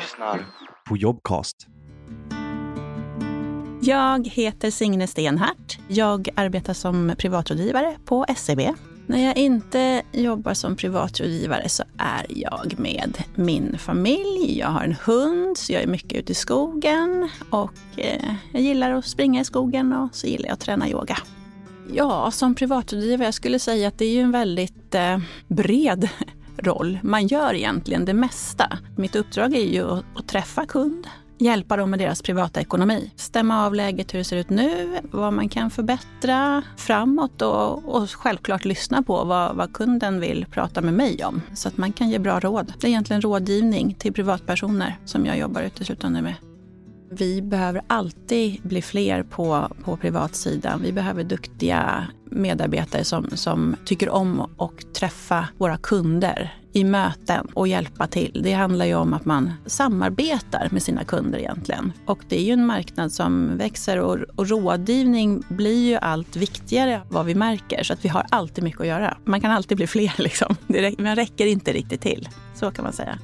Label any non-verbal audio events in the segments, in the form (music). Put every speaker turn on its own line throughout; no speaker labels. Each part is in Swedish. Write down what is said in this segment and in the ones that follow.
lyssnar på Jobcast.
Jag heter Signe Stenhart. Jag arbetar som privatrådgivare på SEB. När jag inte jobbar som privatrådgivare så är jag med min familj. Jag har en hund, så jag är mycket ute i skogen. Och eh, jag gillar att springa i skogen och så gillar jag att träna yoga. Ja, som privatrådgivare, jag skulle säga att det är ju en väldigt eh, bred roll. Man gör egentligen det mesta. Mitt uppdrag är ju att, träffa kund, hjälpa dem med deras privata ekonomi. Stämma av läget hur det ser ut nu, vad man kan förbättra framåt och, och självklart lyssna på vad, vad, kunden vill prata med mig om. Så att man kan ge bra råd. Det är egentligen rådgivning till privatpersoner som jag jobbar uteslutande med. Vi behöver alltid bli fler på, på privatsidan. Vi behöver duktiga medarbetare som, som tycker om att träffa våra kunder i möten och hjälpa till. Det handlar ju om att man samarbetar med sina kunder egentligen. Och det är ju en marknad som växer och, och rådgivning blir ju allt viktigare vad vi märker. Så att vi har alltid mycket att göra. Man kan alltid bli fler (laughs) liksom. Det, man räcker inte riktigt till. Så kan man säga.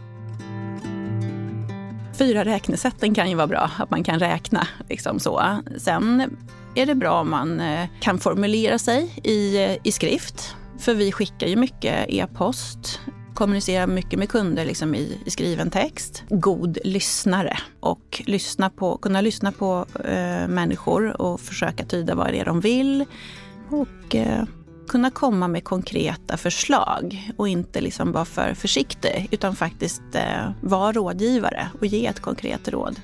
Fyra räknesätten kan ju vara bra, att man kan räkna. Liksom så. Sen är det bra om man eh, kan formulera sig i, eh, i skrift. För vi skickar ju mycket e-post, Kommunicera mycket med kunder liksom i, i, skriven text. God lyssnare och lyssna på, kunna lyssna på eh, människor och försöka tyda vad det är de vill. Och eh, kunna komma med konkreta förslag och inte liksom vara för försiktig utan faktiskt eh, vara rådgivare och ge ett konkret råd.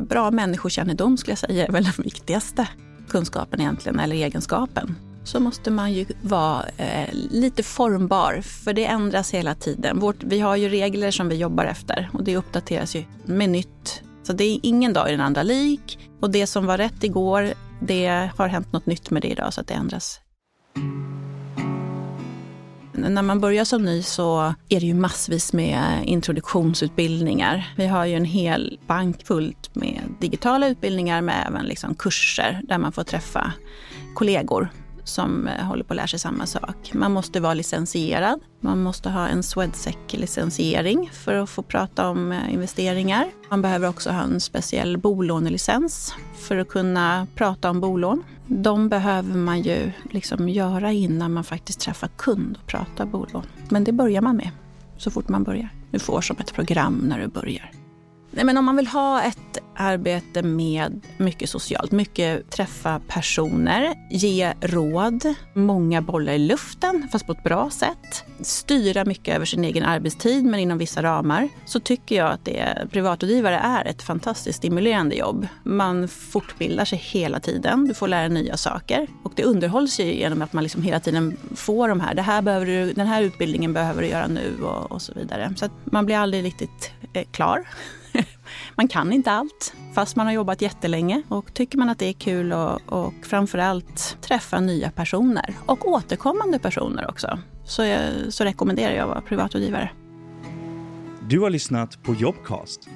Bra människokännedom skulle jag säga är väl den viktigaste kunskapen egentligen, eller egenskapen. Så måste man ju vara eh, lite formbar, för det ändras hela tiden. Vårt, vi har ju regler som vi jobbar efter och det uppdateras ju med nytt. Så det är ingen dag i den andra lik. Och det som var rätt igår, det har hänt något nytt med det idag så att det ändras när man börjar som ny så är det ju massvis med introduktionsutbildningar. Vi har ju en hel bank fullt med digitala utbildningar med även liksom kurser där man får träffa kollegor som eh, håller på att lära sig samma sak. Man måste vara licensierad. Man måste ha en Swedsec-licensiering för att få prata om eh, investeringar. Man behöver också ha en speciell bolånelicens för att kunna prata om bolån. De behöver man ju liksom göra innan man faktiskt träffar kund och pratar bolån. Men det börjar man med så fort man börjar. Du får som ett program när du börjar. Nej, men om man vill ha ett arbete med mycket socialt, mycket träffa personer, ge råd, många bollar i luften fast på ett bra sätt, styra mycket över sin egen arbetstid men inom vissa ramar, så tycker jag att det, privatrådgivare är ett fantastiskt stimulerande jobb. Man fortbildar sig hela tiden, du får lära nya saker och det underhålls ju genom att man liksom hela tiden får de här, det här behöver du, den här utbildningen behöver du göra nu och, och så vidare. Så att man blir aldrig riktigt klar. (laughs) man kan inte allt, fast man har jobbat jättelänge. Och tycker man att det är kul och, och framförallt träffa nya personer och återkommande personer också, så, jag, så rekommenderar jag att vara privatrådgivare.
Du har lyssnat på Jobcast